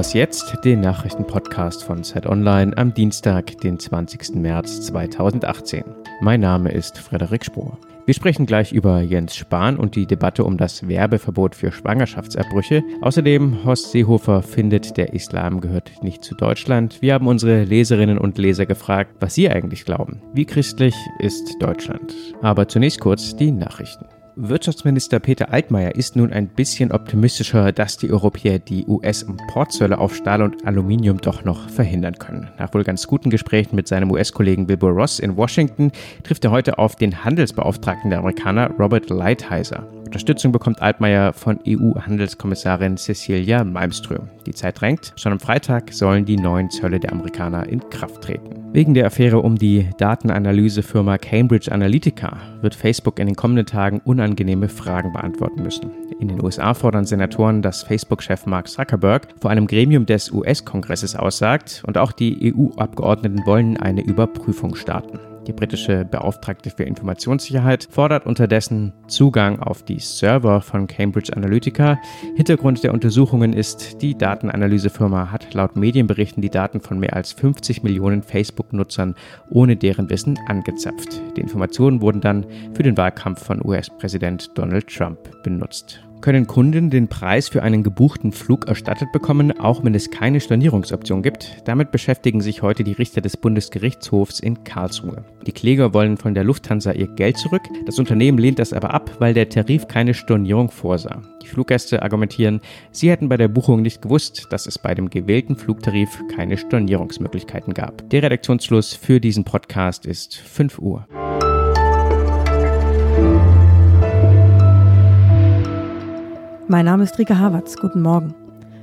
Was jetzt? Den Nachrichtenpodcast von Zeit Online am Dienstag, den 20. März 2018. Mein Name ist Frederik Spohr. Wir sprechen gleich über Jens Spahn und die Debatte um das Werbeverbot für Schwangerschaftsabbrüche. Außerdem, Horst Seehofer findet, der Islam gehört nicht zu Deutschland. Wir haben unsere Leserinnen und Leser gefragt, was sie eigentlich glauben. Wie christlich ist Deutschland? Aber zunächst kurz die Nachrichten. Wirtschaftsminister Peter Altmaier ist nun ein bisschen optimistischer, dass die Europäer die US-Importzölle auf Stahl und Aluminium doch noch verhindern können. Nach wohl ganz guten Gesprächen mit seinem US-Kollegen Wilbur Ross in Washington trifft er heute auf den Handelsbeauftragten der Amerikaner Robert Lighthizer. Unterstützung bekommt Altmaier von EU-Handelskommissarin Cecilia Malmström. Die Zeit drängt. Schon am Freitag sollen die neuen Zölle der Amerikaner in Kraft treten. Wegen der Affäre um die Datenanalysefirma Cambridge Analytica wird Facebook in den kommenden Tagen unangenehme Fragen beantworten müssen. In den USA fordern Senatoren, dass Facebook-Chef Mark Zuckerberg vor einem Gremium des US-Kongresses aussagt und auch die EU-Abgeordneten wollen eine Überprüfung starten. Die britische Beauftragte für Informationssicherheit fordert unterdessen Zugang auf die Server von Cambridge Analytica. Hintergrund der Untersuchungen ist, die Datenanalysefirma hat laut Medienberichten die Daten von mehr als 50 Millionen Facebook-Nutzern ohne deren Wissen angezapft. Die Informationen wurden dann für den Wahlkampf von US-Präsident Donald Trump benutzt können Kunden den Preis für einen gebuchten Flug erstattet bekommen, auch wenn es keine Stornierungsoption gibt. Damit beschäftigen sich heute die Richter des Bundesgerichtshofs in Karlsruhe. Die Kläger wollen von der Lufthansa ihr Geld zurück. Das Unternehmen lehnt das aber ab, weil der Tarif keine Stornierung vorsah. Die Fluggäste argumentieren, sie hätten bei der Buchung nicht gewusst, dass es bei dem gewählten Flugtarif keine Stornierungsmöglichkeiten gab. Der Redaktionsschluss für diesen Podcast ist 5 Uhr. Mein Name ist Rika Havertz. Guten Morgen.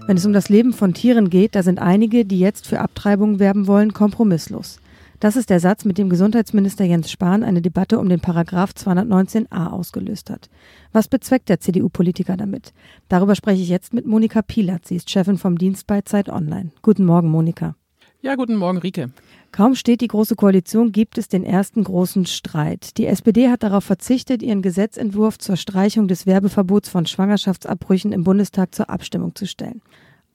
Wenn es um das Leben von Tieren geht, da sind einige, die jetzt für Abtreibung werben wollen, kompromisslos. Das ist der Satz, mit dem Gesundheitsminister Jens Spahn eine Debatte um den Paragraph 219a ausgelöst hat. Was bezweckt der CDU-Politiker damit? Darüber spreche ich jetzt mit Monika Pilat. Sie ist Chefin vom Dienst bei Zeit Online. Guten Morgen, Monika. Ja, guten Morgen, Rike. Kaum steht die Große Koalition, gibt es den ersten großen Streit. Die SPD hat darauf verzichtet, ihren Gesetzentwurf zur Streichung des Werbeverbots von Schwangerschaftsabbrüchen im Bundestag zur Abstimmung zu stellen.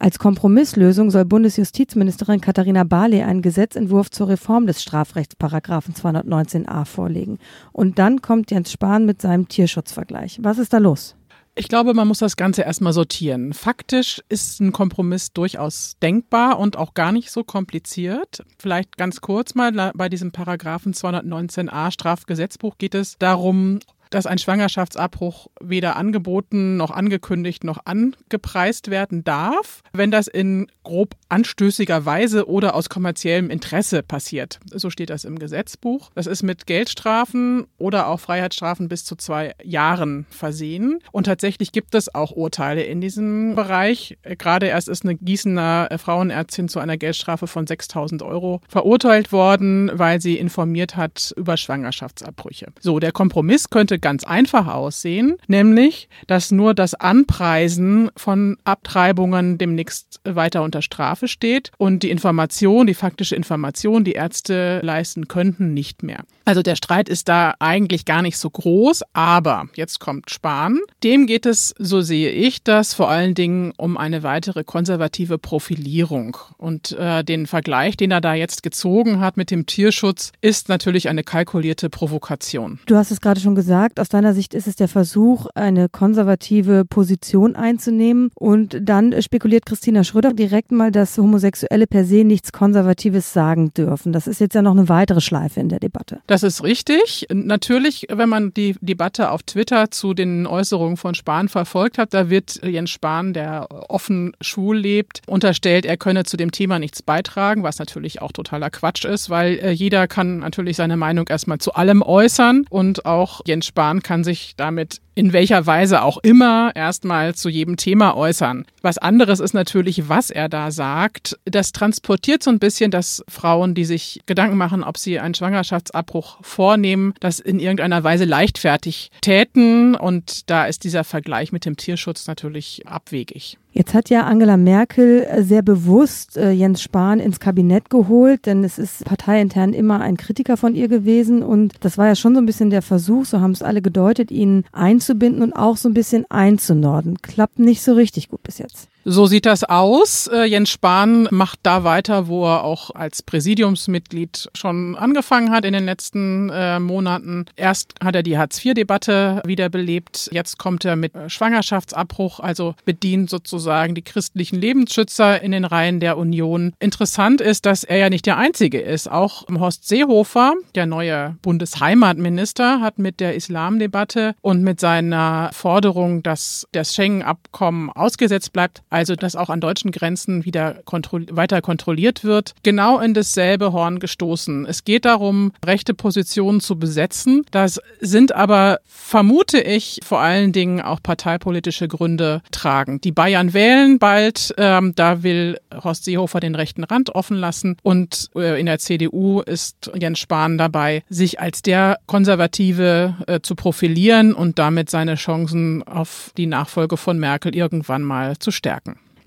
Als Kompromisslösung soll Bundesjustizministerin Katharina Barley einen Gesetzentwurf zur Reform des Strafrechtsparagraphen 219a vorlegen. Und dann kommt Jens Spahn mit seinem Tierschutzvergleich. Was ist da los? Ich glaube, man muss das Ganze erstmal sortieren. Faktisch ist ein Kompromiss durchaus denkbar und auch gar nicht so kompliziert. Vielleicht ganz kurz mal bei diesem Paragraphen 219a Strafgesetzbuch geht es darum, dass ein Schwangerschaftsabbruch weder angeboten noch angekündigt noch angepreist werden darf, wenn das in grob anstößiger Weise oder aus kommerziellem Interesse passiert. So steht das im Gesetzbuch. Das ist mit Geldstrafen oder auch Freiheitsstrafen bis zu zwei Jahren versehen. Und tatsächlich gibt es auch Urteile in diesem Bereich. Gerade erst ist eine Gießener Frauenärztin zu einer Geldstrafe von 6000 Euro verurteilt worden, weil sie informiert hat über Schwangerschaftsabbrüche. So, der Kompromiss könnte ganz einfach aussehen, nämlich, dass nur das Anpreisen von Abtreibungen demnächst weiter unter Strafe steht und die Information, die faktische Information, die Ärzte leisten könnten, nicht mehr. Also der Streit ist da eigentlich gar nicht so groß, aber jetzt kommt Spahn. Dem geht es, so sehe ich das, vor allen Dingen um eine weitere konservative Profilierung. Und äh, den Vergleich, den er da jetzt gezogen hat mit dem Tierschutz, ist natürlich eine kalkulierte Provokation. Du hast es gerade schon gesagt, gesagt, aus deiner Sicht ist es der Versuch, eine konservative Position einzunehmen. Und dann spekuliert Christina Schröder direkt mal, dass Homosexuelle per se nichts Konservatives sagen dürfen. Das ist jetzt ja noch eine weitere Schleife in der Debatte. Das ist richtig. Natürlich, wenn man die Debatte auf Twitter zu den Äußerungen von Spahn verfolgt hat, da wird Jens Spahn, der offen schwul lebt, unterstellt, er könne zu dem Thema nichts beitragen, was natürlich auch totaler Quatsch ist, weil äh, jeder kann natürlich seine Meinung erstmal zu allem äußern und auch Jens Spahn Spahn kann sich damit in welcher Weise auch immer erstmal zu jedem Thema äußern. Was anderes ist natürlich, was er da sagt. Das transportiert so ein bisschen, dass Frauen, die sich Gedanken machen, ob sie einen Schwangerschaftsabbruch vornehmen, das in irgendeiner Weise leichtfertig täten. Und da ist dieser Vergleich mit dem Tierschutz natürlich abwegig. Jetzt hat ja Angela Merkel sehr bewusst äh, Jens Spahn ins Kabinett geholt, denn es ist parteiintern immer ein Kritiker von ihr gewesen und das war ja schon so ein bisschen der Versuch, so haben es alle gedeutet, ihn einzubinden und auch so ein bisschen einzunorden. Klappt nicht so richtig gut bis jetzt. So sieht das aus. Äh, Jens Spahn macht da weiter, wo er auch als Präsidiumsmitglied schon angefangen hat in den letzten äh, Monaten. Erst hat er die Hartz-IV-Debatte wiederbelebt. Jetzt kommt er mit Schwangerschaftsabbruch, also bedient sozusagen die christlichen Lebensschützer in den Reihen der Union. Interessant ist, dass er ja nicht der Einzige ist. Auch Horst Seehofer, der neue Bundesheimatminister, hat mit der Islamdebatte und mit seiner Forderung, dass das Schengen-Abkommen ausgesetzt bleibt, also dass auch an deutschen Grenzen wieder kontroll weiter kontrolliert wird, genau in dasselbe Horn gestoßen. Es geht darum, rechte Positionen zu besetzen. Das sind aber, vermute ich, vor allen Dingen auch parteipolitische Gründe tragen. Die Bayern wählen bald, ähm, da will Horst Seehofer den rechten Rand offen lassen und äh, in der CDU ist Jens Spahn dabei, sich als der Konservative äh, zu profilieren und damit seine Chancen auf die Nachfolge von Merkel irgendwann mal zu stärken.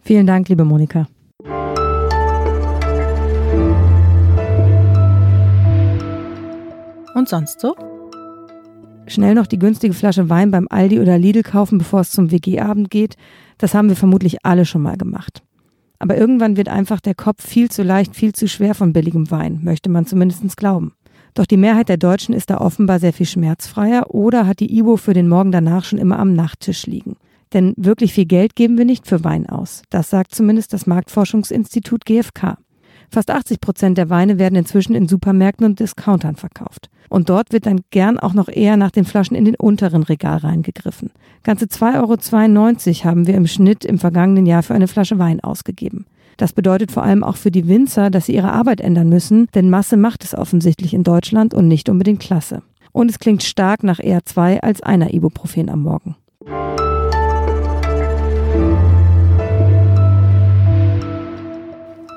Vielen Dank, liebe Monika. Und sonst so? Schnell noch die günstige Flasche Wein beim Aldi oder Lidl kaufen, bevor es zum WG-Abend geht, das haben wir vermutlich alle schon mal gemacht. Aber irgendwann wird einfach der Kopf viel zu leicht, viel zu schwer von billigem Wein, möchte man zumindest glauben. Doch die Mehrheit der Deutschen ist da offenbar sehr viel schmerzfreier oder hat die Ibo für den Morgen danach schon immer am Nachttisch liegen. Denn wirklich viel Geld geben wir nicht für Wein aus. Das sagt zumindest das Marktforschungsinstitut GfK. Fast 80 Prozent der Weine werden inzwischen in Supermärkten und Discountern verkauft. Und dort wird dann gern auch noch eher nach den Flaschen in den unteren Regalreihen gegriffen. Ganze 2,92 Euro haben wir im Schnitt im vergangenen Jahr für eine Flasche Wein ausgegeben. Das bedeutet vor allem auch für die Winzer, dass sie ihre Arbeit ändern müssen, denn Masse macht es offensichtlich in Deutschland und nicht unbedingt Klasse. Und es klingt stark nach eher zwei als einer Ibuprofen am Morgen.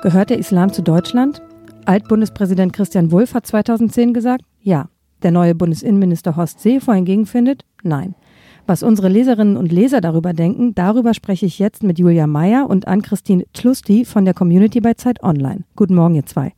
Gehört der Islam zu Deutschland? Altbundespräsident Christian Wulff hat 2010 gesagt, ja. Der neue Bundesinnenminister Horst Seehofer hingegen findet, nein. Was unsere Leserinnen und Leser darüber denken, darüber spreche ich jetzt mit Julia Meyer und Ann-Christine Tlusti von der Community bei Zeit Online. Guten Morgen, ihr zwei.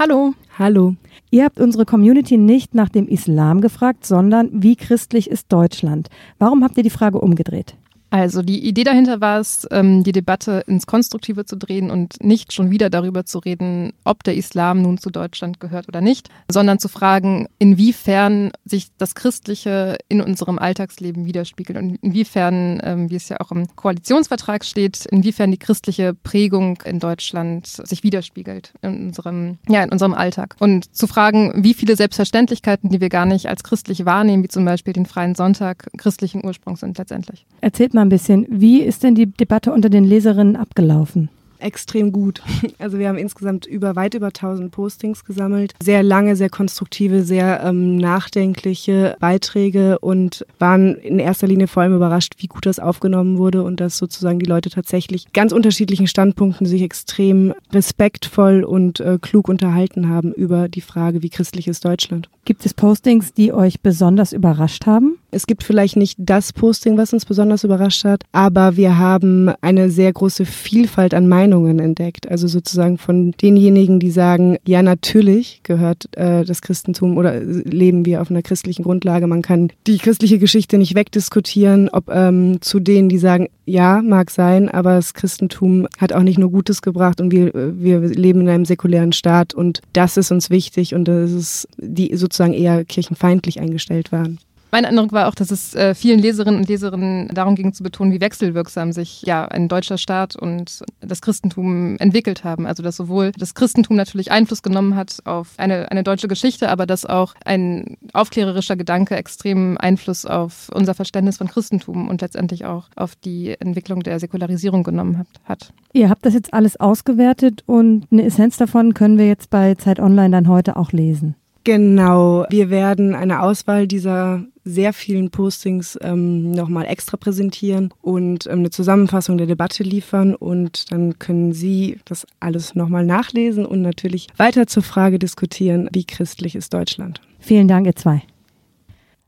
Hallo. Hallo. Ihr habt unsere Community nicht nach dem Islam gefragt, sondern wie christlich ist Deutschland? Warum habt ihr die Frage umgedreht? Also die Idee dahinter war es, ähm, die Debatte ins Konstruktive zu drehen und nicht schon wieder darüber zu reden, ob der Islam nun zu Deutschland gehört oder nicht, sondern zu fragen, inwiefern sich das Christliche in unserem Alltagsleben widerspiegelt und inwiefern, ähm, wie es ja auch im Koalitionsvertrag steht, inwiefern die christliche Prägung in Deutschland sich widerspiegelt in unserem, ja, in unserem Alltag. Und zu fragen, wie viele Selbstverständlichkeiten, die wir gar nicht als christlich wahrnehmen, wie zum Beispiel den freien Sonntag, christlichen Ursprungs sind letztendlich. Erzählt mal ein bisschen, wie ist denn die Debatte unter den Leserinnen abgelaufen? extrem gut. Also wir haben insgesamt über weit über 1000 Postings gesammelt. Sehr lange, sehr konstruktive, sehr ähm, nachdenkliche Beiträge und waren in erster Linie vor allem überrascht, wie gut das aufgenommen wurde und dass sozusagen die Leute tatsächlich ganz unterschiedlichen Standpunkten sich extrem respektvoll und äh, klug unterhalten haben über die Frage, wie christlich ist Deutschland. Gibt es Postings, die euch besonders überrascht haben? Es gibt vielleicht nicht das Posting, was uns besonders überrascht hat, aber wir haben eine sehr große Vielfalt an Meinungen entdeckt. Also sozusagen von denjenigen, die sagen, ja, natürlich gehört äh, das Christentum oder leben wir auf einer christlichen Grundlage. Man kann die christliche Geschichte nicht wegdiskutieren, ob ähm, zu denen, die sagen, ja, mag sein, aber das Christentum hat auch nicht nur Gutes gebracht und wir, wir leben in einem säkulären Staat und das ist uns wichtig und das ist die sozusagen eher kirchenfeindlich eingestellt waren. Mein Eindruck war auch, dass es äh, vielen Leserinnen und Leserinnen darum ging zu betonen, wie wechselwirksam sich ja ein deutscher Staat und das Christentum entwickelt haben. Also dass sowohl das Christentum natürlich Einfluss genommen hat auf eine, eine deutsche Geschichte, aber dass auch ein aufklärerischer Gedanke extremen Einfluss auf unser Verständnis von Christentum und letztendlich auch auf die Entwicklung der Säkularisierung genommen hat. Ihr habt das jetzt alles ausgewertet und eine Essenz davon können wir jetzt bei Zeit Online dann heute auch lesen. Genau, wir werden eine Auswahl dieser sehr vielen Postings ähm, nochmal extra präsentieren und ähm, eine Zusammenfassung der Debatte liefern und dann können Sie das alles nochmal nachlesen und natürlich weiter zur Frage diskutieren, wie christlich ist Deutschland. Vielen Dank, ihr zwei.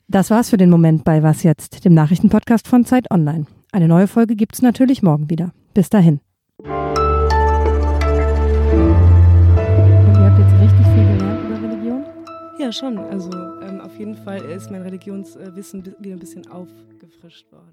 Das war's für den Moment bei Was jetzt, dem Nachrichtenpodcast von Zeit Online. Eine neue Folge gibt's natürlich morgen wieder. Bis dahin. Ja, schon. Also ähm, auf jeden Fall ist mein Religionswissen wieder ein bisschen aufgefrischt worden.